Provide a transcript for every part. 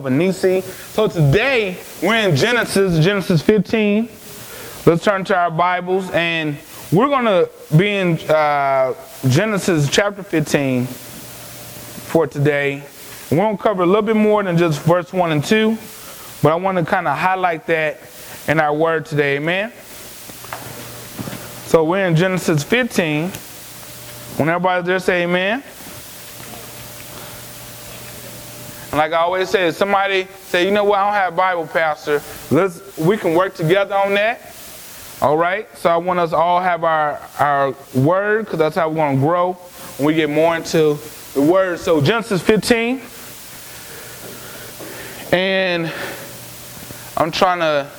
Nisi. So today we're in Genesis, Genesis 15. Let's turn to our Bibles and we're going to be in uh, Genesis chapter 15 for today. We're going to cover a little bit more than just verse 1 and 2, but I want to kind of highlight that in our word today. Amen. So we're in Genesis 15. When everybody's there, say amen. And like I always say, if somebody say, you know what, I don't have a Bible, Pastor. Let's we can work together on that. All right. So I want us all have our our word because that's how we're going to grow when we get more into the word. So Genesis 15, and I'm trying to.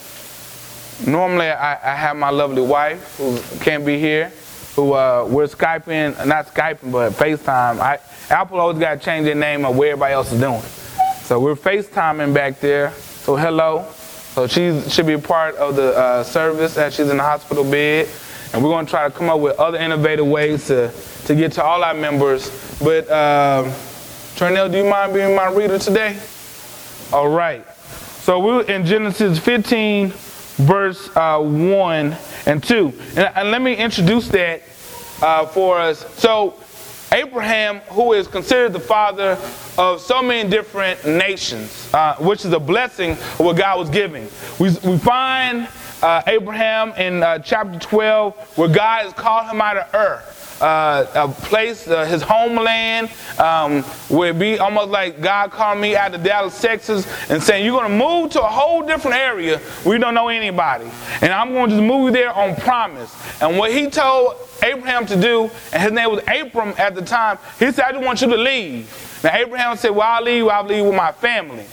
Normally, I, I have my lovely wife who can't be here, who uh, we're skyping, not skyping, but FaceTime. I, Apple always got to change their name of what everybody else is doing. So we're FaceTiming back there. So hello. So she should be a part of the uh, service as she's in the hospital bed. And we're going to try to come up with other innovative ways to, to get to all our members. But um, Trinell, do you mind being my reader today? All right. So we're in Genesis 15, verse uh, 1 and 2. And, and, let me introduce that uh, for us. So Abraham, who is considered the father of so many different nations, uh, which is a blessing of what God was giving. We, we find uh, Abraham in uh, chapter 12 where God has called him out of Ur. Uh, a place, uh, his homeland, um, where it be almost like God called me out of Dallas, Texas, and saying, You're going to move to a whole different area where you don't know anybody. And I'm going to just move you there on promise. And what he told Abraham to do, and his name was Abram at the time, he said, I just want you to leave. Now, Abraham said, Well, I'll leave, I'll leave with my family.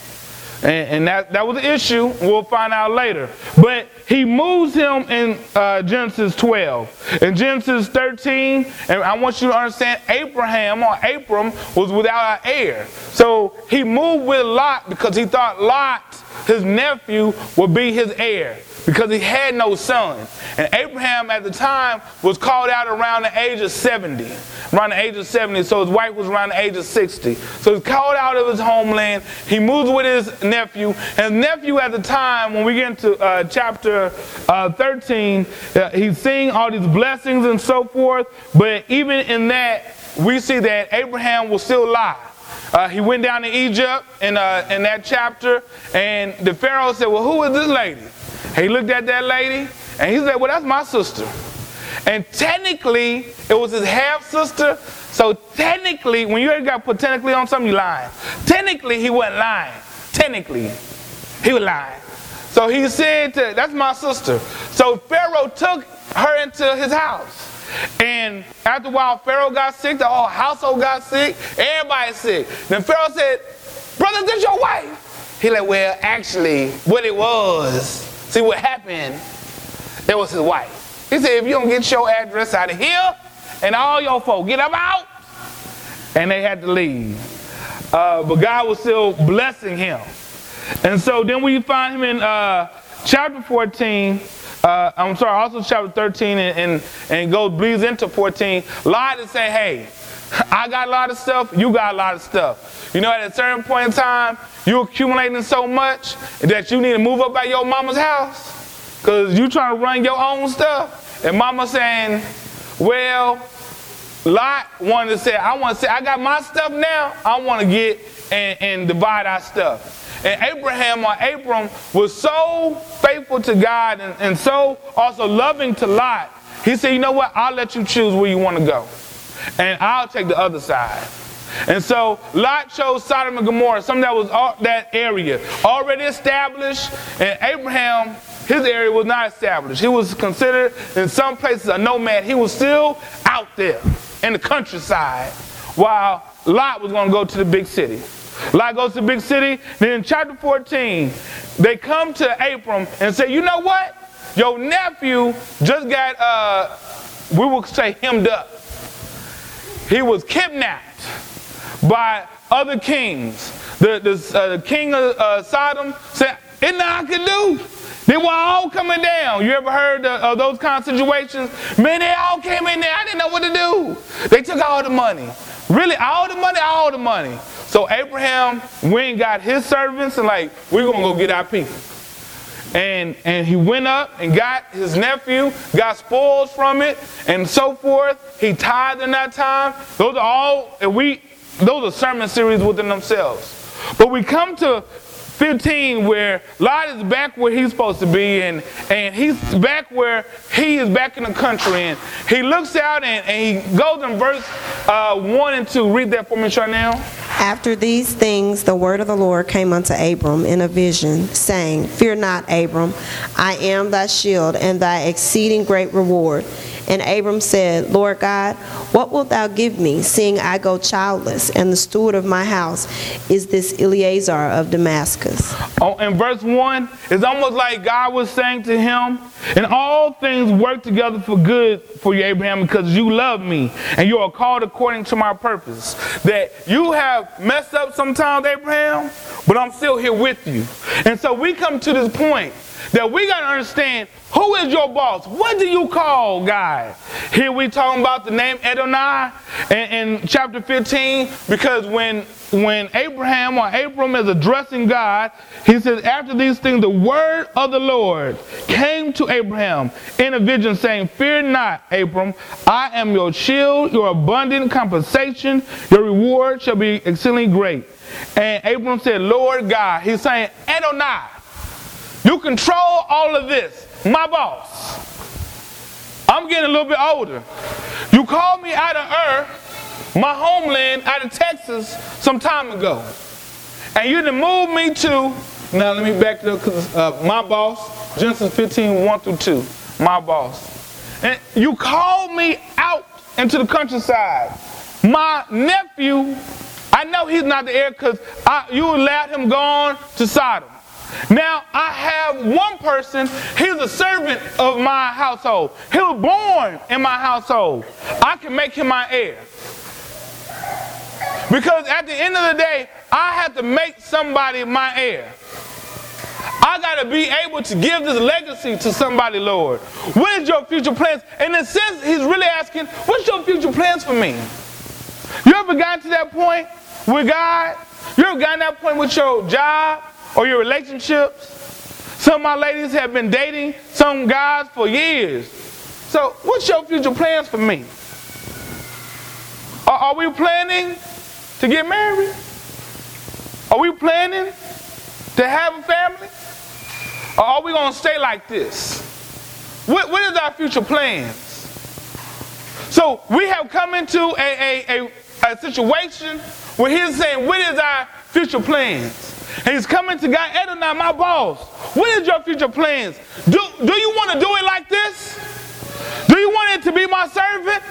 And, and that, that was the issue. We'll find out later. But he moves him in uh, Genesis 12. In Genesis 13, and I want you to understand, Abraham or Abram was without an heir. So he moved with Lot because he thought Lot, his nephew, would be his heir because he had no son. And Abraham at the time was called out around the age of 70. Around the age of 70, so his wife was around the age of 60. So he's called out of his homeland. He moves with his nephew. And his nephew at the time, when we get into uh, chapter uh, 13, uh, he's seeing all these blessings and so forth. But even in that, we see that Abraham was still alive. Uh, he went down to Egypt in, uh, in that chapter, and the Pharaoh said, Well, who is this lady? He looked at that lady and he said, Well, that's my sister. And technically, it was his half sister. So technically, when you got put technically on something, you lying. Technically, he wasn't lying. Technically, he was lying. So he said, to, That's my sister. So Pharaoh took her into his house. And after a while, Pharaoh got sick, the whole household got sick, everybody sick. Then Pharaoh said, Brother, this your wife? He like, well, actually, what it was See what happened? It was his wife. He said, if you don't get your address out of here, and all your folk get them out, and they had to leave. Uh, but God was still blessing him. And so then we find him in uh, chapter 14. Uh, I'm sorry, also chapter 13, and, and, and goes bleeds into 14. Lot is saying, hey, I got a lot of stuff, you got a lot of stuff. You know, at a certain point in time, you're accumulating so much that you need to move up at your mama's house because you trying to run your own stuff. And mama saying, well, Lot wanted to say, I want to say, I got my stuff now. I want to get and, and divide our stuff. And Abraham or Abram was so faithful to God and, and so also loving to Lot. He said, you know what? I'll let you choose where you want to go and I'll take the other side. And so Lot chose Sodom and Gomorrah, something that was all, that area already established, and Abraham, his area was not established. He was considered in some places a nomad. He was still out there in the countryside, while Lot was going to go to the big city. Lot goes to the big city. Then in chapter 14, they come to Abram and say, You know what? Your nephew just got, uh, we will say, hemmed up. He was kidnapped by other kings. The, the, uh, king of uh, Sodom said, Isn't that I can do? They were all coming down. You ever heard of, of those kind of situations? Man, they all came in there. I didn't know what to do. They took all the money. Really, all the money, all the money. So Abraham went and got his servants and like, we're gonna go get our people. And and he went up and got his nephew, got spoils from it, and so forth. He tithed in that time. Those are all and we those are sermon series within themselves. But we come to 15 where Lot is back where he's supposed to be and, and he's back where he is back in the country and he looks out and, and he goes in verse uh, 1 and 2. Read that for me now. After these things, the word of the Lord came unto Abram in a vision, saying, Fear not, Abram, I am thy shield and thy exceeding great reward. And Abram said, Lord God, what wilt thou give me, seeing I go childless, and the steward of my house is this Eliezer of Damascus? Oh, in verse 1, it's almost like God was saying to him, And all things work together for good for you, Abraham, because you love me, and you are called according to my purpose. That you have messed up sometimes, Abraham, but I'm still here with you. And so we come to this point that we got to understand who is your boss? What do you call God? Here we talking about the name Adonai in, in chapter 15 because when when Abraham or Abram is addressing God, he says, After these things, the word of the Lord came to Abraham in a vision, saying, Fear not, Abram, I am your shield, your abundant compensation, your reward shall be exceedingly great. And Abram said, Lord God, he's saying, Adonai, you control all of this. My boss. I'm getting a little bit older. You called me out of Ur, my homeland, out of Texas, some time ago. And you done moved me to, now let me back to uh, my boss, Genesis 15, 1 through 2. My boss. And you called me out into the countryside. My nephew, I know he's not the heir because you allowed him gone to Sodom. Now I have one person, he's a servant of my household. He was born in my household. I can make him my heir. Because at the end of the day, I have to make somebody my heir. I got to be able to give this legacy to somebody, Lord. What is your future plans? In a sense, he's really asking, what's your future plans for me? You ever gotten to that point with God? You ever gotten to that point with your job? Or your relationships. Some of my ladies have been dating some guys for years. So, what's your future plans for me? Are, we planning to get married? Are we planning to have a family? Or are we going to stay like this? What, what is our future plans? So we have come into a, a, a, a situation where he's saying, what is our future plans? He's coming to God, Adonai, my boss. What is your future plans? Do, do you want to do it like this? Do you want it to be my servant?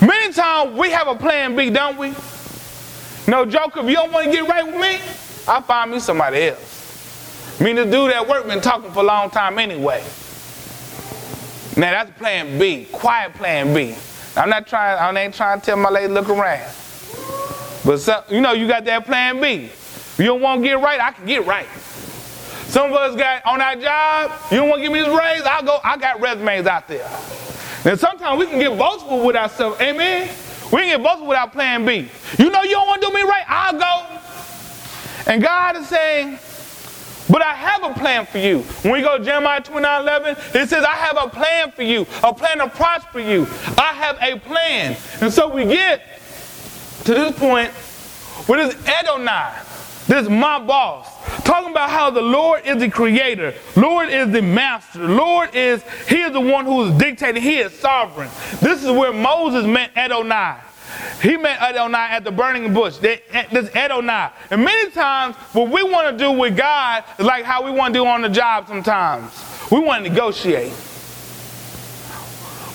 Many times we have a plan B, don't we? No joke, if you don't want to get right with me, I'll find me somebody else. Me to do that work been talking for a long time anyway. Now that's plan B, quiet plan B. I'm not trying, I ain't trying to tell my lady look around. But you know, you got that plan B. You don't want to get right, I can get right. Some of us got on our job, you don't want to give me this raise, I'll go, I got resumes out there. And sometimes we can get boastful with ourselves, amen? We can get boastful without plan B. You know you don't want to do me right, I'll go. And God is saying, but I have a plan for you. When we go to Jeremiah 29 11, it says, I have a plan for you, a plan to prosper you. I have a plan. And so we get to this point where this Adonai, this is my boss. Talking about how the Lord is the creator. Lord is the master. Lord is, he is the one who is dictating. He is sovereign. This is where Moses met Adonai. He met Adonai at the burning bush. This Adonai. And many times, what we want to do with God is like how we want to do on the job sometimes. We want to negotiate.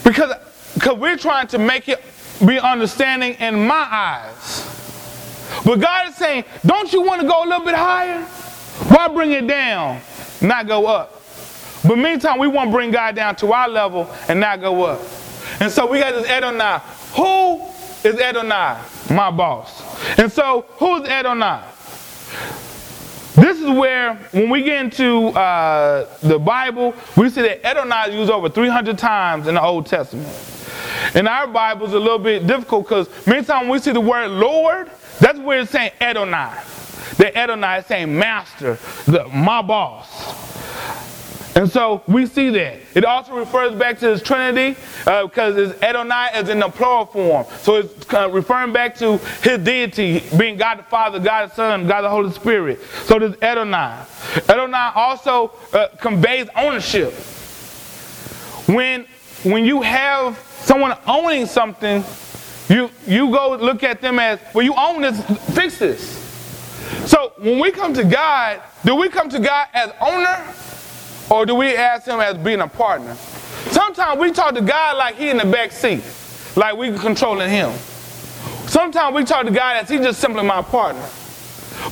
Because, because we're trying to make it be understanding in my eyes. But God is saying, don't you want to go a little bit higher? Why bring it down, not go up? But meantime, we want to bring God down to our level and not go up. And so we got this Adonai. Who is Adonai? My boss. And so, who is Adonai? This is where, when we get into uh, the Bible, we see that Adonai is used over 300 times in the Old Testament. In our Bible, it's a little bit difficult because many times we see the word Lord, That's where it's saying Adonai. The Adonai is saying master, the, my boss. And so we see that. It also refers back to his Trinity because uh, it's Adonai is in the plural form. So it's referring back to his deity being God the Father, God the Son, God the Holy Spirit. So this Adonai. Adonai also uh, conveys ownership. When, when you have someone owning something, you, you go look at them as, well, you own this, fix this. So when we come to God, do we come to God as owner or do we ask him as being a partner? Sometimes we talk to God like he in the back seat, like we controlling him. Sometimes we talk to God as he's just simply my partner.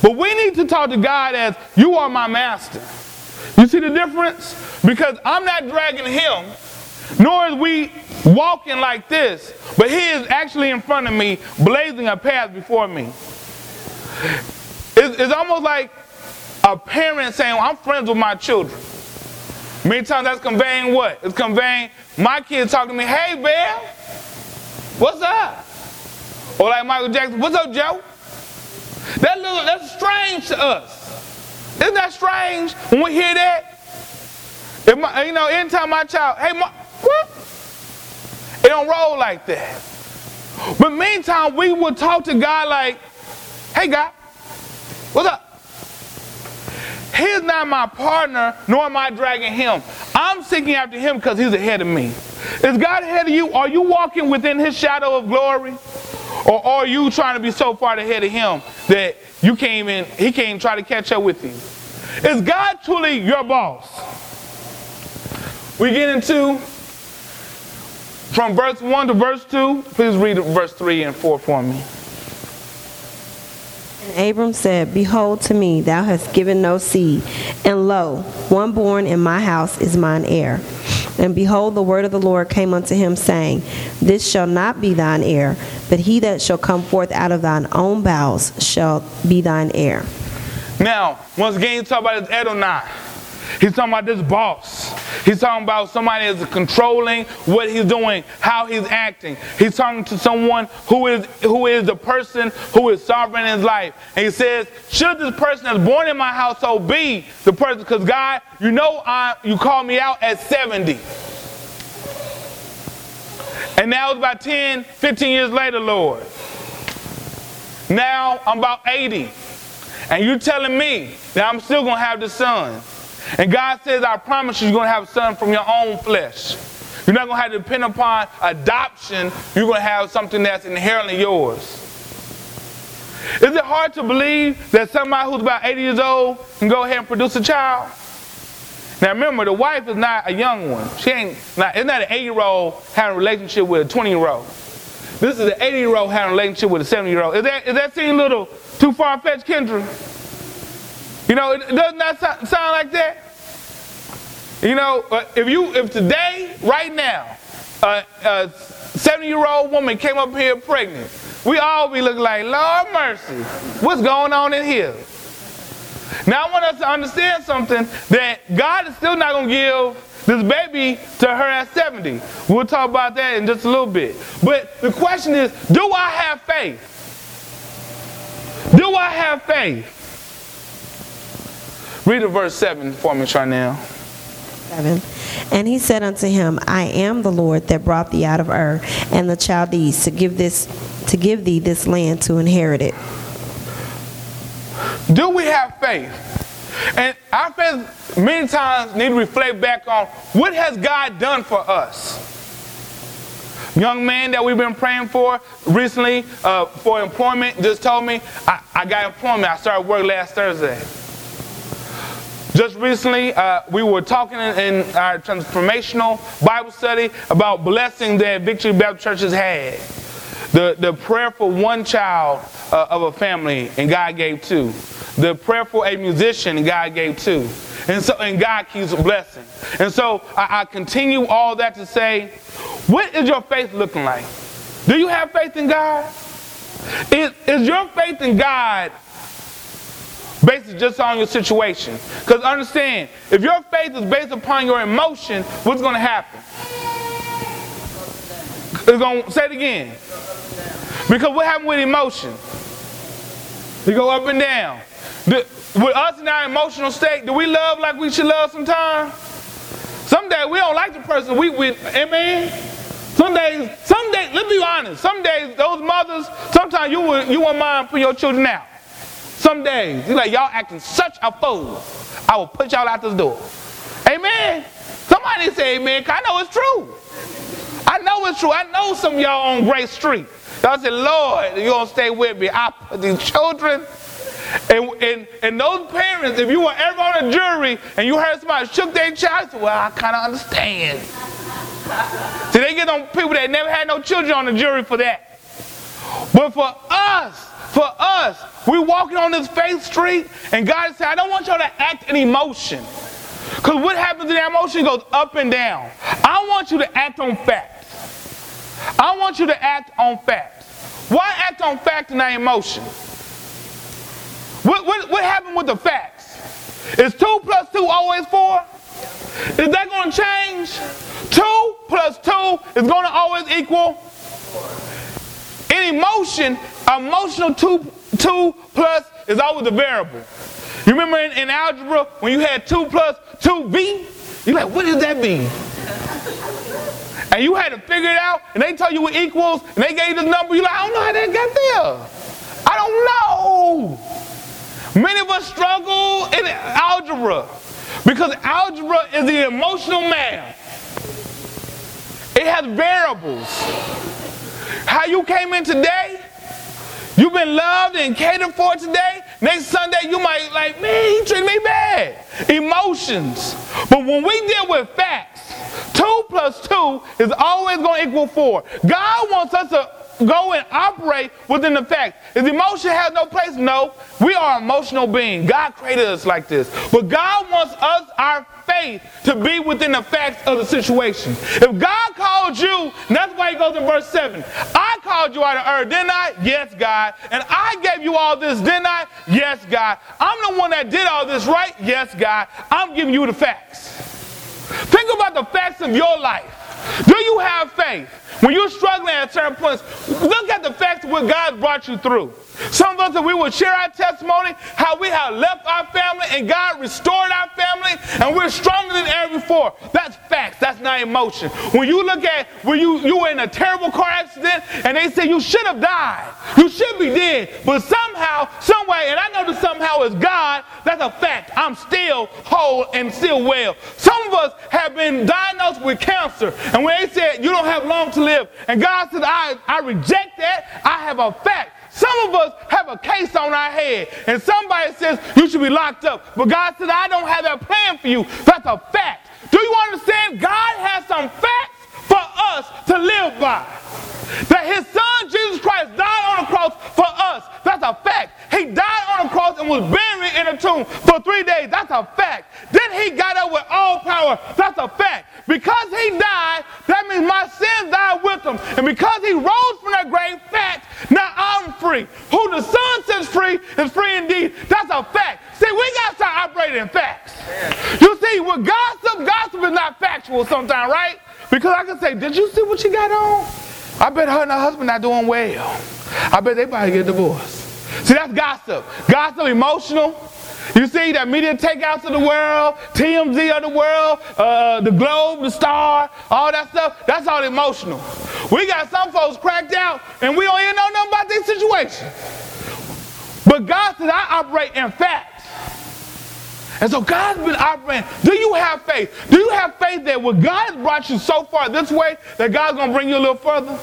But we need to talk to God as you are my master. You see the difference? Because I'm not dragging him, nor is we walking like this, but he is actually in front of me, blazing a path before me. It's, it's almost like a parent saying, I'm friends with my children. Many times that's conveying what? It's conveying my kids talking to me, hey, Bear, what's up? Or like Michael Jackson, what's up, Joe? That little, that's strange to us. Isn't that strange when we hear that? If my, you know, anytime my child, hey, my, what? It don't roll like that. But meantime, we will talk to God like, hey, God, what's up? He's not my partner, nor am I dragging him. I'm seeking after him because he's ahead of me. Is God ahead of you? Are you walking within his shadow of glory? Or are you trying to be so far ahead of him that you can't even, he can't even try to catch up with you? Is God truly your boss? We get into from verse 1 to verse 2. Please read verse 3 and 4 for me. And Abram said, Behold, to me thou hast given no seed, and lo, one born in my house is mine heir. And behold, the word of the Lord came unto him, saying, This shall not be thine heir, but he that shall come forth out of thine own bowels shall be thine heir. Now, once again, you talk about his Adonai. He's talking about this boss. He's talking about somebody that's controlling what he's doing, how he's acting. He's talking to someone who is who is the person who is sovereign in his life. And he says, should this person that's born in my household be the person? Because God, you know, I, you called me out at 70. And now it's about 10, 15 years later, Lord. Now I'm about 80. And you're telling me that I'm still to have the son. And God says, I promise you, you're going to have a son from your own flesh. You're not going to have to depend upon adoption. You're going to have something that's inherently yours. Is it hard to believe that somebody who's about 80 years old can go ahead and produce a child? Now remember, the wife is not a young one. She ain't not, it's not an 80 year old having a relationship with a 20 year old. This is an 80 year old having a relationship with a 70 year old. Is that, is that seem a little too far fetched, Kendra? You know, doesn't that sound like that? You know, uh, if you, if today, right now, a 70 year old woman came up here pregnant, we all be looking like, Lord mercy, what's going on in here? Now I want us to understand something that God is still not going to give this baby to her at 70. We'll talk about that in just a little bit. But the question is, do I have faith? Do I have faith? Read the verse 7 for me, Charnel. 7. And he said unto him, I am the Lord that brought thee out of Ur and the Chaldees to give this to give thee this land to inherit it. Do we have faith? And our faith many times need to reflect back on what has God done for us. Young man that we've been praying for recently uh, for employment just told me I, I got employment. I started work last Thursday. Just recently, uh, we were talking in, in, our transformational Bible study about blessing that Victory Baptist Church has had. The, the prayer for one child uh, of a family, and God gave two. The prayer for a musician, and God gave two. And so, and God keeps a blessing. And so, I, I continue all that to say, what is your faith looking like? Do you have faith in God? Is, is your faith in God based just on your situation. Because understand, if your faith is based upon your emotion, what's going to happen? It's going to say it again. Because what happened with emotion? We go up and down. The, with us in our emotional state, do we love like we should love sometimes? Some days we don't like the person we with, amen? Some days, some days, let's be honest, some days those mothers, sometimes you would you wouldn't mind putting your children out. Some days, you're like, y'all acting such a fool. I will put y'all out this door. Amen. Somebody say amen, Cause I know it's true. I know it's true. I know some y'all on Grace Street. Y'all say, Lord, you're gonna stay with me. I put these children and, and, and those parents, if you were ever on a jury and you heard somebody shook their child, well, I kind of understand. See, they get on people that never had no children on the jury for that. But for us, for us, We're walking on this faith street, and God said, I don't want y'all to act in emotion. Because what happens in that emotion goes up and down. I want you to act on facts. I want you to act on facts. Why act on fact and not emotion? What, what, what happened with the facts? Is 2 plus 2 always 4? Is that going to change? 2 plus 2 is going to always equal? In emotion, emotional 2, 2 plus is always a variable. You remember in, in algebra when you had 2 plus 2b? You're like, what does that mean? And you had to figure it out, and they tell you what equals, and they gave you the number. You're like, I don't know how that got there. I don't know. Many of us struggle in algebra because algebra is the emotional math. It has variables. How you came in today, you've been loved and catered for today. Next Sunday, you might like, man, he treated me bad. Emotions. But when we deal with facts, two plus two is always going to equal four. God wants us to go and operate within the fact. If emotion has no place, no. We are emotional beings. God created us like this. But God wants us, our faith, to be within the facts of the situation. If God called you, that's why he goes in verse 7. I called you out of Ur, didn't I? Yes, God. And I gave you all this, didn't I? Yes, God. I'm the one that did all this, right? Yes, God. I'm giving you the facts. Think about the facts of your life. Do you have faith? When you're struggling at certain points, look at the facts of what God brought you through. Some of us, that we will share our testimony, how we have left our family and God restored our family, and we're stronger than ever before. That's facts. That's not emotion. When you look at when you you were in a terrible car accident and they say you should have died, you should be dead, but somehow, some way, and I know that somehow is God. That's a fact. I'm still whole and still well. Some of us have been diagnosed with cancer, and when they said you don't have long to live, and God said I I reject that. I have a fact. Some of us have a case on our head, and somebody says you should be locked up. But God said, I don't have that plan for you. That's a fact. Do you understand? God has some facts for us to live by. That his son, Jesus Christ, died on the cross for us. That's a fact. He died on the cross and was buried in a tomb for three days. That's a fact. Then he got up with all power. That's a fact. Because he died, that means my sins died with him. And because he rose from that grave, fact, now I'm free. Who the Son sets free is free indeed. That's a fact. See, we got to start operating in facts. You see, with gossip, gossip is not factual sometimes, right? Because I can say, did you see what she got on? I bet her and her husband not doing well. I bet they about to get divorced. See, that's gossip. Gossip, emotional. You see that media takeouts of the world, TMZ of the world, uh, the Globe, the Star, all that stuff. That's all emotional. We got some folks cracked out, and we don't even know nothing about this situation. But God said, I operate in fact. And so God's been operating. Do you have faith? Do you have faith that when God has brought you so far this way, that God's gonna bring you a little further?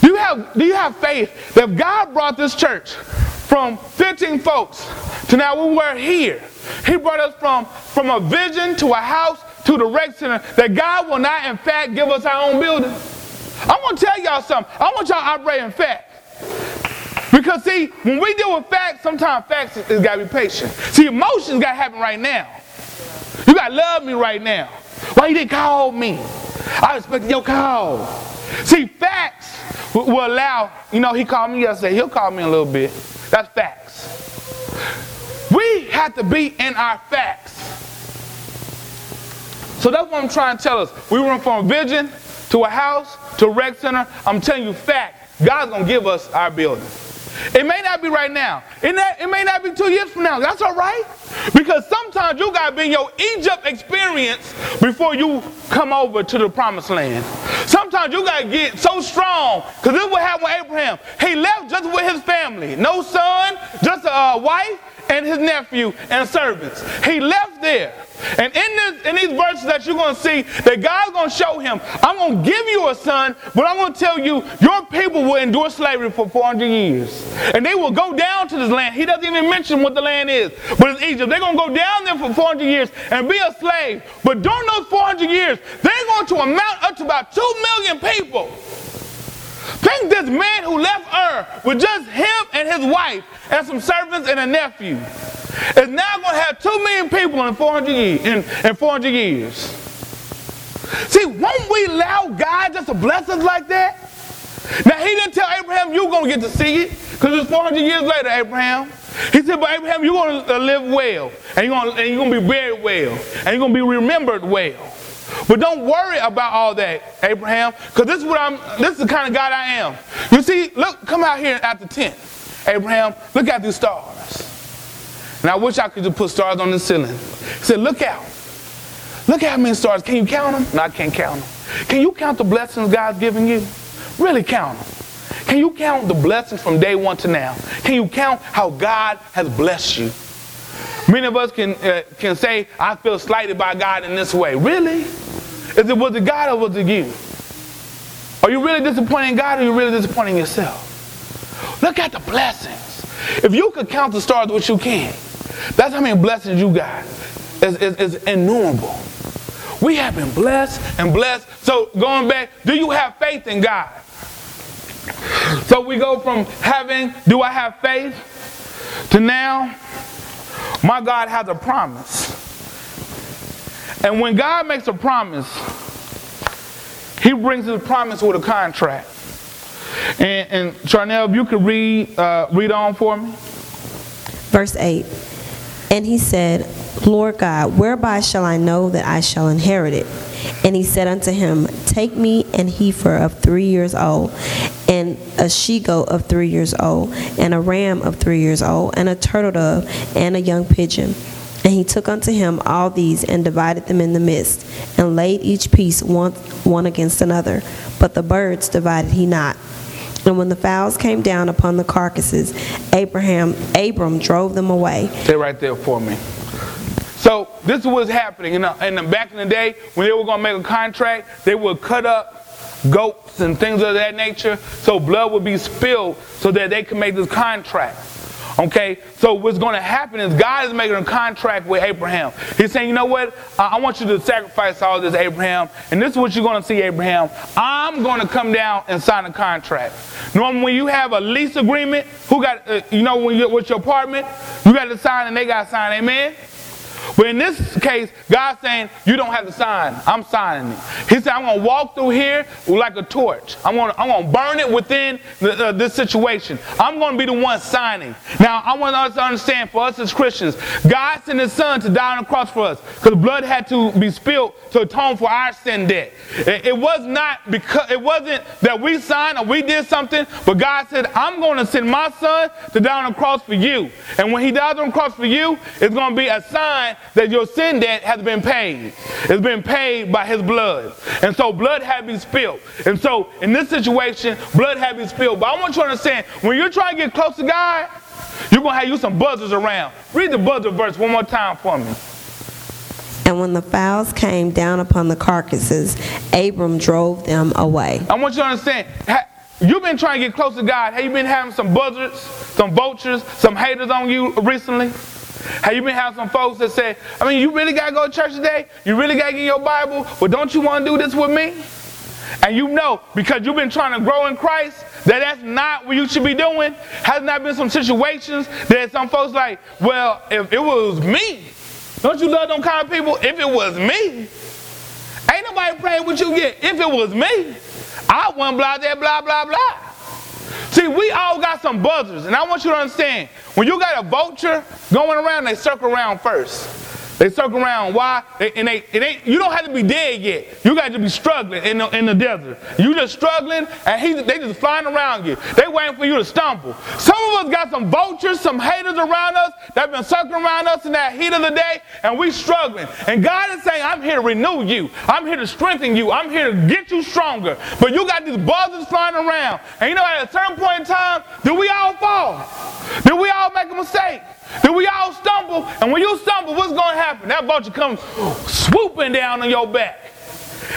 Do you have, do you have faith that if God brought this church from 15 folks to now we were here, He brought us from, from a vision to a house to the rec center, that God will not in fact give us our own building? I want to tell y'all something. I want y'all to operate in fact. Because see, when we deal with facts, sometimes facts is, gotta be patient. See, emotions gotta happen right now. You gotta love me right now. Why you didn't call me? I expected your call. See, facts will, will allow, you know, he called me yesterday, he'll call me a little bit. That's facts. We have to be in our facts. So that's what I'm trying to tell us. We went from a vision to a house to a rec center. I'm telling you fact. God's gonna give us our building. It may not be right now. It, may not be two years from now. That's all right. Because sometimes you got to be in your Egypt experience before you come over to the promised land. Sometimes you got to get so strong. Because this is what happened with Abraham. He left just with his family. No son, just a wife and his nephew and servants. He left there. And in, this, in these verses that you're going to see, that God's going to show him, I'm going to give you a son, but I'm going to tell you, your people will endure slavery for 400 years. And they will go down to this land. He doesn't even mention what the land is, but it's Egypt. They're going to go down there for 400 years and be a slave. But during those 400 years, they're going to amount up to about 2 million people. Think this man who left Ur with just him and his wife and some servants and a nephew is now going to have two million people in 400 years. In, in 400 years. See, won't we allow God just to bless us like that? Now, he didn't tell Abraham you're going to get to see it because it's 400 years later, Abraham. He said, but Abraham, you're going to uh, live well and you're going to, and you're going to be buried well and you're going to be remembered well. But don't worry about all that, Abraham, because this is what I'm this is the kind of God I am. You see, look, come out here at the tent. Abraham, look at these stars. And I wish I could just put stars on the ceiling. He said, look out. Look at how many stars. Can you count them? No, I can't count them. Can you count the blessings God's given you? Really count them. Can you count the blessings from day one to now? Can you count how God has blessed you? Many of us can, uh, can say, I feel slighted by God in this way. Really? Is it, was it God or was it you? Are you really disappointing God or are you really disappointing yourself? Look at the blessings. If you could count the stars, which you can, that's how many blessings you got. It's, it's, it's innumerable. We have been blessed and blessed. So going back, do you have faith in God? So we go from having, do I have faith, to now, my God has a promise. And when God makes a promise, He brings His promise with a contract. And, and Charnel, if you could read, uh, read on for me. Verse 8 And he said, Lord God, whereby shall I know that I shall inherit it? And he said unto him, Take me an heifer of three years old, and a she goat of three years old, and a ram of three years old, and a turtle dove, and a young pigeon. And he took unto him all these, and divided them in the midst, and laid each piece one, one against another. But the birds divided he not. And when the fowls came down upon the carcasses, Abraham, Abram drove them away. Stay right there for me. So this is what's happening. In in the, back in the day, when they were going to make a contract, they would cut up goats and things of that nature, so blood would be spilled so that they could make this contract. Okay, so what's going to happen is God is making a contract with Abraham. He's saying, you know what? I want you to sacrifice all this, Abraham. And this is what you're going to see, Abraham. I'm going to come down and sign a contract. Normally, when you have a lease agreement, who got, uh, you know, when you're with your apartment, you got to sign and they got to sign. Amen? But in this case, God's saying, you don't have to sign. I'm signing it. He said, I'm going to walk through here like a torch. I'm going to, I'm going to burn it within the, uh, this situation. I'm going to be the one signing. Now, I want us to understand, for us as Christians, God sent his son to die on the cross for us because blood had to be spilled to atone for our sin debt. It, it was not because, it wasn't that we signed or we did something, but God said, I'm going to send my son to die on the cross for you. And when he dies on the cross for you, it's going to be a sign that your sin debt has been paid. It's been paid by his blood. And so blood had to be spilled. And so in this situation, blood had to be spilled. But I want you to understand, when you're trying to get close to God, you're going to have you some buzzers around. Read the buzzer verse one more time for me. And when the fowls came down upon the carcasses, Abram drove them away. I want you to understand, you've been trying to get close to God. Have you been having some buzzards, some vultures, some haters on you recently? Have you been having some folks that say, I mean, you really got to go to church today? You really got to get your Bible? Well, don't you want to do this with me? And you know, because you've been trying to grow in Christ, that that's not what you should be doing. Has not been some situations that some folks like, well, if it was me, don't you love them kind of people? If it was me, ain't nobody praying with you yet. If it was me, I wouldn't blah, blah, blah, blah, blah. See, we all got some buzzers, and I want you to understand when you got a vulture going around, they circle around first. They circle around. Why? They, and they, it ain't, you don't have to be dead yet. You got to be struggling in the, in the desert. You just struggling, and he, they just flying around you. They waiting for you to stumble. Some of us got some vultures, some haters around us that been circling around us in that heat of the day, and we struggling. And God is saying, I'm here to renew you. I'm here to strengthen you. I'm here to get you stronger. But you got these buzzers flying around. And you know, at a certain point in time, do we all fall? Do we all make a mistake? Then we all stumble, and when you stumble, what's going to happen? That vulture comes swooping down on your back.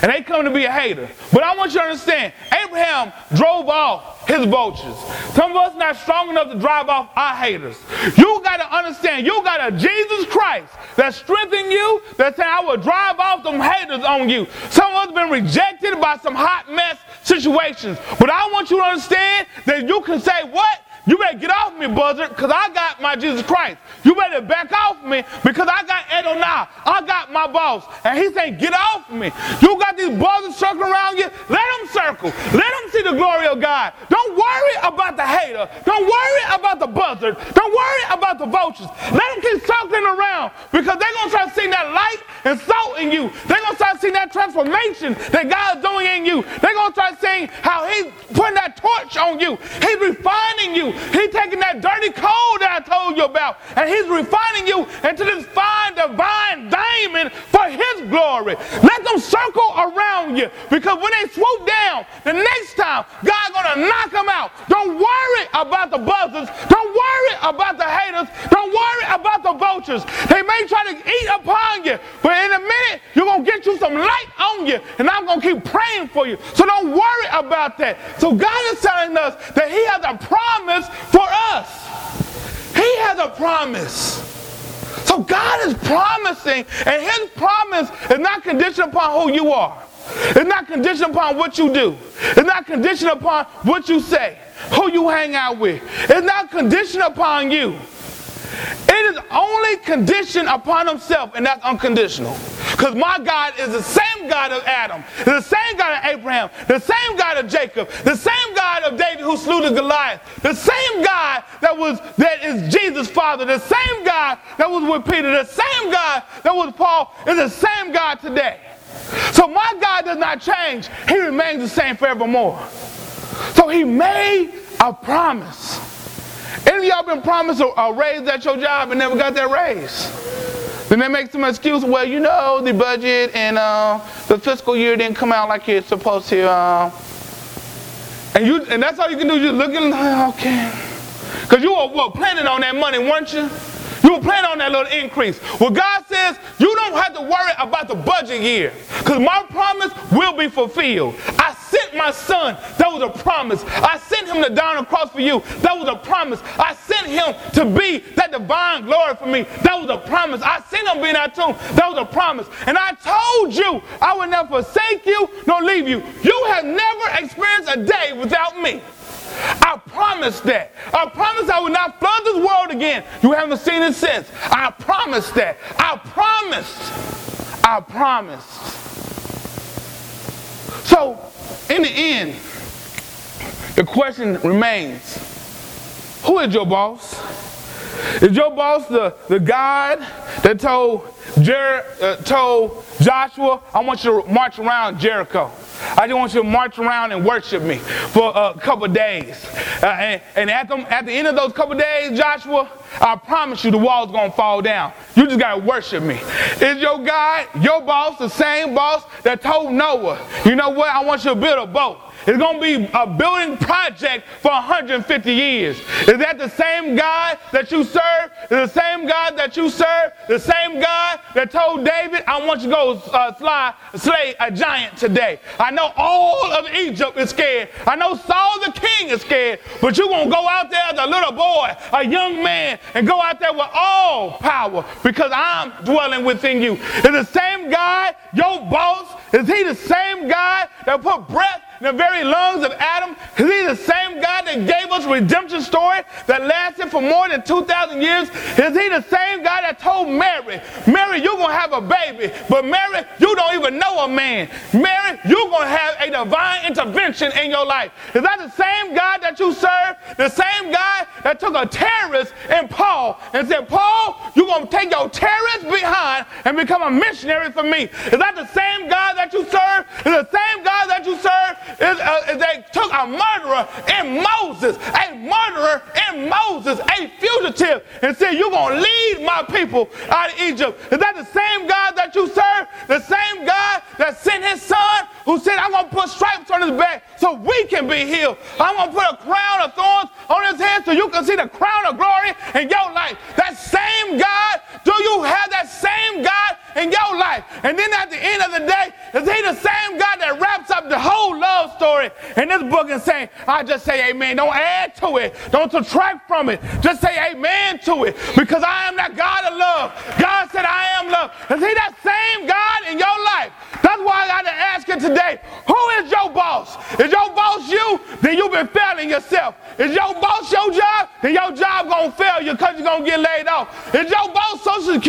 And they come to be a hater. But I want you to understand, Abraham drove off his vultures. Some of us not strong enough to drive off our haters. You got to understand, you got a Jesus Christ that strengthen you, that say, I will drive off them haters on you. Some of us been rejected by some hot mess situations. But I want you to understand that you can say, what? You better get off me, buzzard, because I got my Jesus Christ. You better back off me because I got Adonai. I got my boss. And he's saying, get off me. You got these buzzards circling around you. Let them circle. Let them see the glory of God. Don't worry about the hater. Don't worry about the buzzard. Don't worry about the vultures. Let them keep circling around because they're going to start seeing that light and salt in you. They're going to seeing that transformation that God's doing in you. They're going to start seeing how he's putting that torch on you. He's refining you. He's taking that dirty coal that I told you about, and he's refining you into this fine divine diamond for his glory. Let them circle around you because when they swoop down, the next time God's gonna knock them out. Don't worry about the buzzards. Don't worry about the haters. Don't worry about the vultures. They may try to eat upon you, but in a minute you're gonna get you some light on you, and I'm gonna keep praying for you. So don't worry about that. So God is telling us that He has a promise for us. He has a promise. So God is promising, and His promise is not conditioned upon who you are. It's not conditioned upon what you do. It's not conditioned upon what you say, who you hang out with. It's not conditioned upon you. It is only conditioned upon himself, and that's unconditional. Because my God is the same God of Adam, the same God of Abraham, the same God of Jacob, the same God of David who slew the Goliath, the same God that was that is Jesus' father, the same God that was with Peter, the same God that was Paul, is the same God today. So my God does not change. He remains the same forevermore. So he made a promise. Any of y'all been promised a, a raise at your job and never got that raise? Then they make some excuse. Well, you know, the budget and uh, the fiscal year didn't come out like it's supposed to. Uh, and you, and that's all you can do. You're looking, okay, because you were what, planning on that money, weren't you? You were planning on that little increase. Well, God says you don't have to worry about the budget year because my promise will be fulfilled. I sent my son. That was a promise. I sent him to die on the cross for you. That was a promise. I sent him to be that divine glory for me. That was a promise. I sent him to be in that tomb. That was a promise. And I told you I would never forsake you nor leave you. You have never experienced a day without me. I promise that. I promise I will not flood this world again. You haven't seen it since. I promise that. I promised. I promised. So, in the end, the question remains who is your boss? Is your boss the, the God that told, Jer- uh, told Joshua, I want you to march around Jericho? I just want you to march around and worship me for a couple days. Uh, and, and at, them, at the end of those couple days, Joshua, I promise you the wall's gonna fall down. You just gotta worship me. Is your God, your boss, the same boss that told Noah, you know what, I want you to build a boat. It's going to be a building project for 150 years. Is that the same God that you serve? Is the same God that you serve? The same God that told David, I want you to go uh, fly, slay a giant today. I know all of Egypt is scared. I know Saul the king is scared. But you're going to go out there as a little boy, a young man, and go out there with all power because I'm dwelling within you. Is the same God, your boss, is he the same God that put breath in the very lungs of Adam? Is he the same God that gave us redemption story that lasted for more than 2,000 years? Is he the same God that told Mary, Mary, you're going to have a baby, but Mary, you don't even know a man. Mary, you're going to have a divine intervention in your life. Is that the same God that you serve? The same God that took a terrorist in Paul and said, Paul, you're going to take your terrorist behind and become a missionary for me. Is that the same God that you serve? Is the same God that you serve? Is, uh, is they took a murderer in Moses, a murderer in Moses, a fugitive, and said, You're going to lead my people out of Egypt. Is that the same God that you serve? The same God that sent his son who said, I'm going to put stripes on his back so we can be healed. I'm going to put a crown of thorns on his head so you can see the crown of glory in your life. That same God, have that same God in your life? And then at the end of the day, is he the same God that wraps up the whole love story in this book and saying, I just say amen. Don't add to it. Don't subtract from it. Just say amen to it because I am that God of love. God said I am love. Is he that same God in your life? That's why I got to ask you today, who is your boss? Is your boss you? Then you've been failing yourself. Is your boss your job? Then your job gonna fail you because you're gonna get laid off. Is your boss Social Security?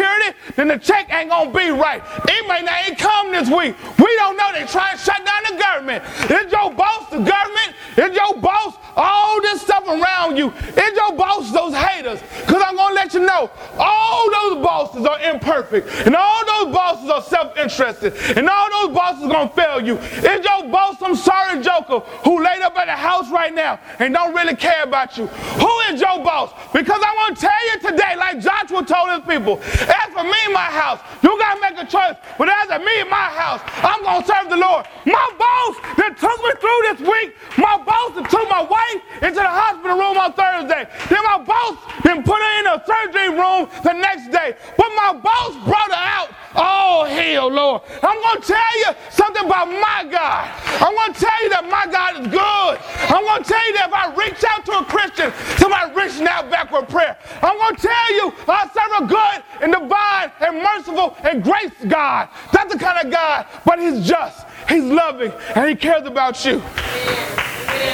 Then the check ain't gonna be right. It may not even come this week. We don't know. They try to shut down the government. Is your boss the government? Is your boss all this stuff around you? Is your boss those haters? Because I'm gonna let you know, all those bosses are imperfect, and all those bosses are self-interested, and all those bosses are gonna fail you. Is your boss some sorry joker who laid up at the house right now and don't really care about you? Who is your boss? Because I want to tell you today, like Joshua told his people, as for me and my house, you gotta make a choice. But as for me and my house, I'm gonna serve the Lord. My boss that took me through this week, my boss that took my wife into the hospital room on Thursday. Then my boss then put her in a surgery room the next day. But my boss brought her out. Oh hell, Lord. I'm gonna tell you something about my God. I'm gonna tell you that my God is good. I'm gonna tell you that if I reach out to a Christian, somebody reaching out back with prayer. I'm gonna tell you I serve a good and divine and merciful and grace God. That's the kind of God, but He's just, He's loving, and He cares about you.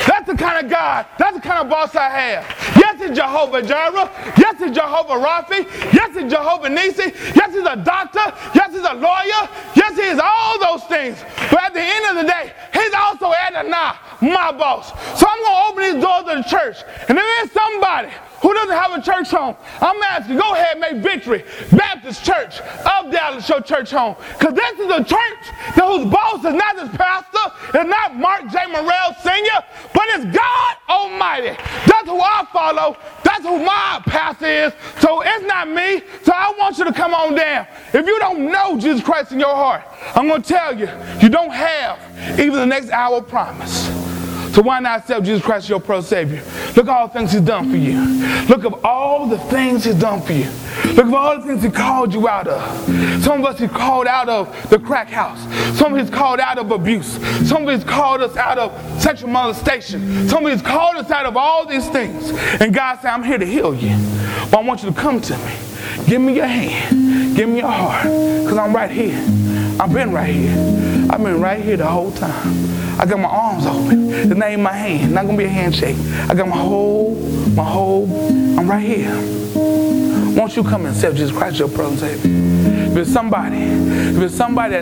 That's the kind of God, that's the kind of boss I have. Yes, it's Jehovah Jireh. Yes, it's Jehovah Raphi. Yes, it's Jehovah Nisi. Yes, he's a doctor. Yes, he's a lawyer. Yes, he is all those things. But at the end of the day, he's also Adonai, my boss. So I'm going to open these doors of the church. And there is somebody who doesn't have a church home, I'm asking, go ahead, make victory. Baptist Church of Dallas, your church home. Because this is a church that whose boss is not this pastor, it's not Mark J. Morrell Sr., but it's God Almighty. That's who I follow. That's who my pastor is. So it's not me. So I want you to come on down. If you don't know Jesus Christ in your heart, I'm going to tell you, you don't have even the next hour promise. So why not accept Jesus Christ as your pro savior? Look at all the things he's done for you. Look at all the things he's done for you. Look at all the things he called you out of. Some of us he called out of the crack house. Some of us called out of abuse. Some of us called us out of sexual molestation. Some of us called us out of all these things. And God said, I'm here to heal you. But I want you to come to me. Give me your hand. Give me your heart. Because I'm right here. I've been right here. I've been right here the whole time. I got my arms open. It's not even my hand. Not gonna be a handshake. I got my whole, my whole. I'm right here. Won't you come and accept Jesus Christ, your brother and Savior? If it's somebody, if it's somebody that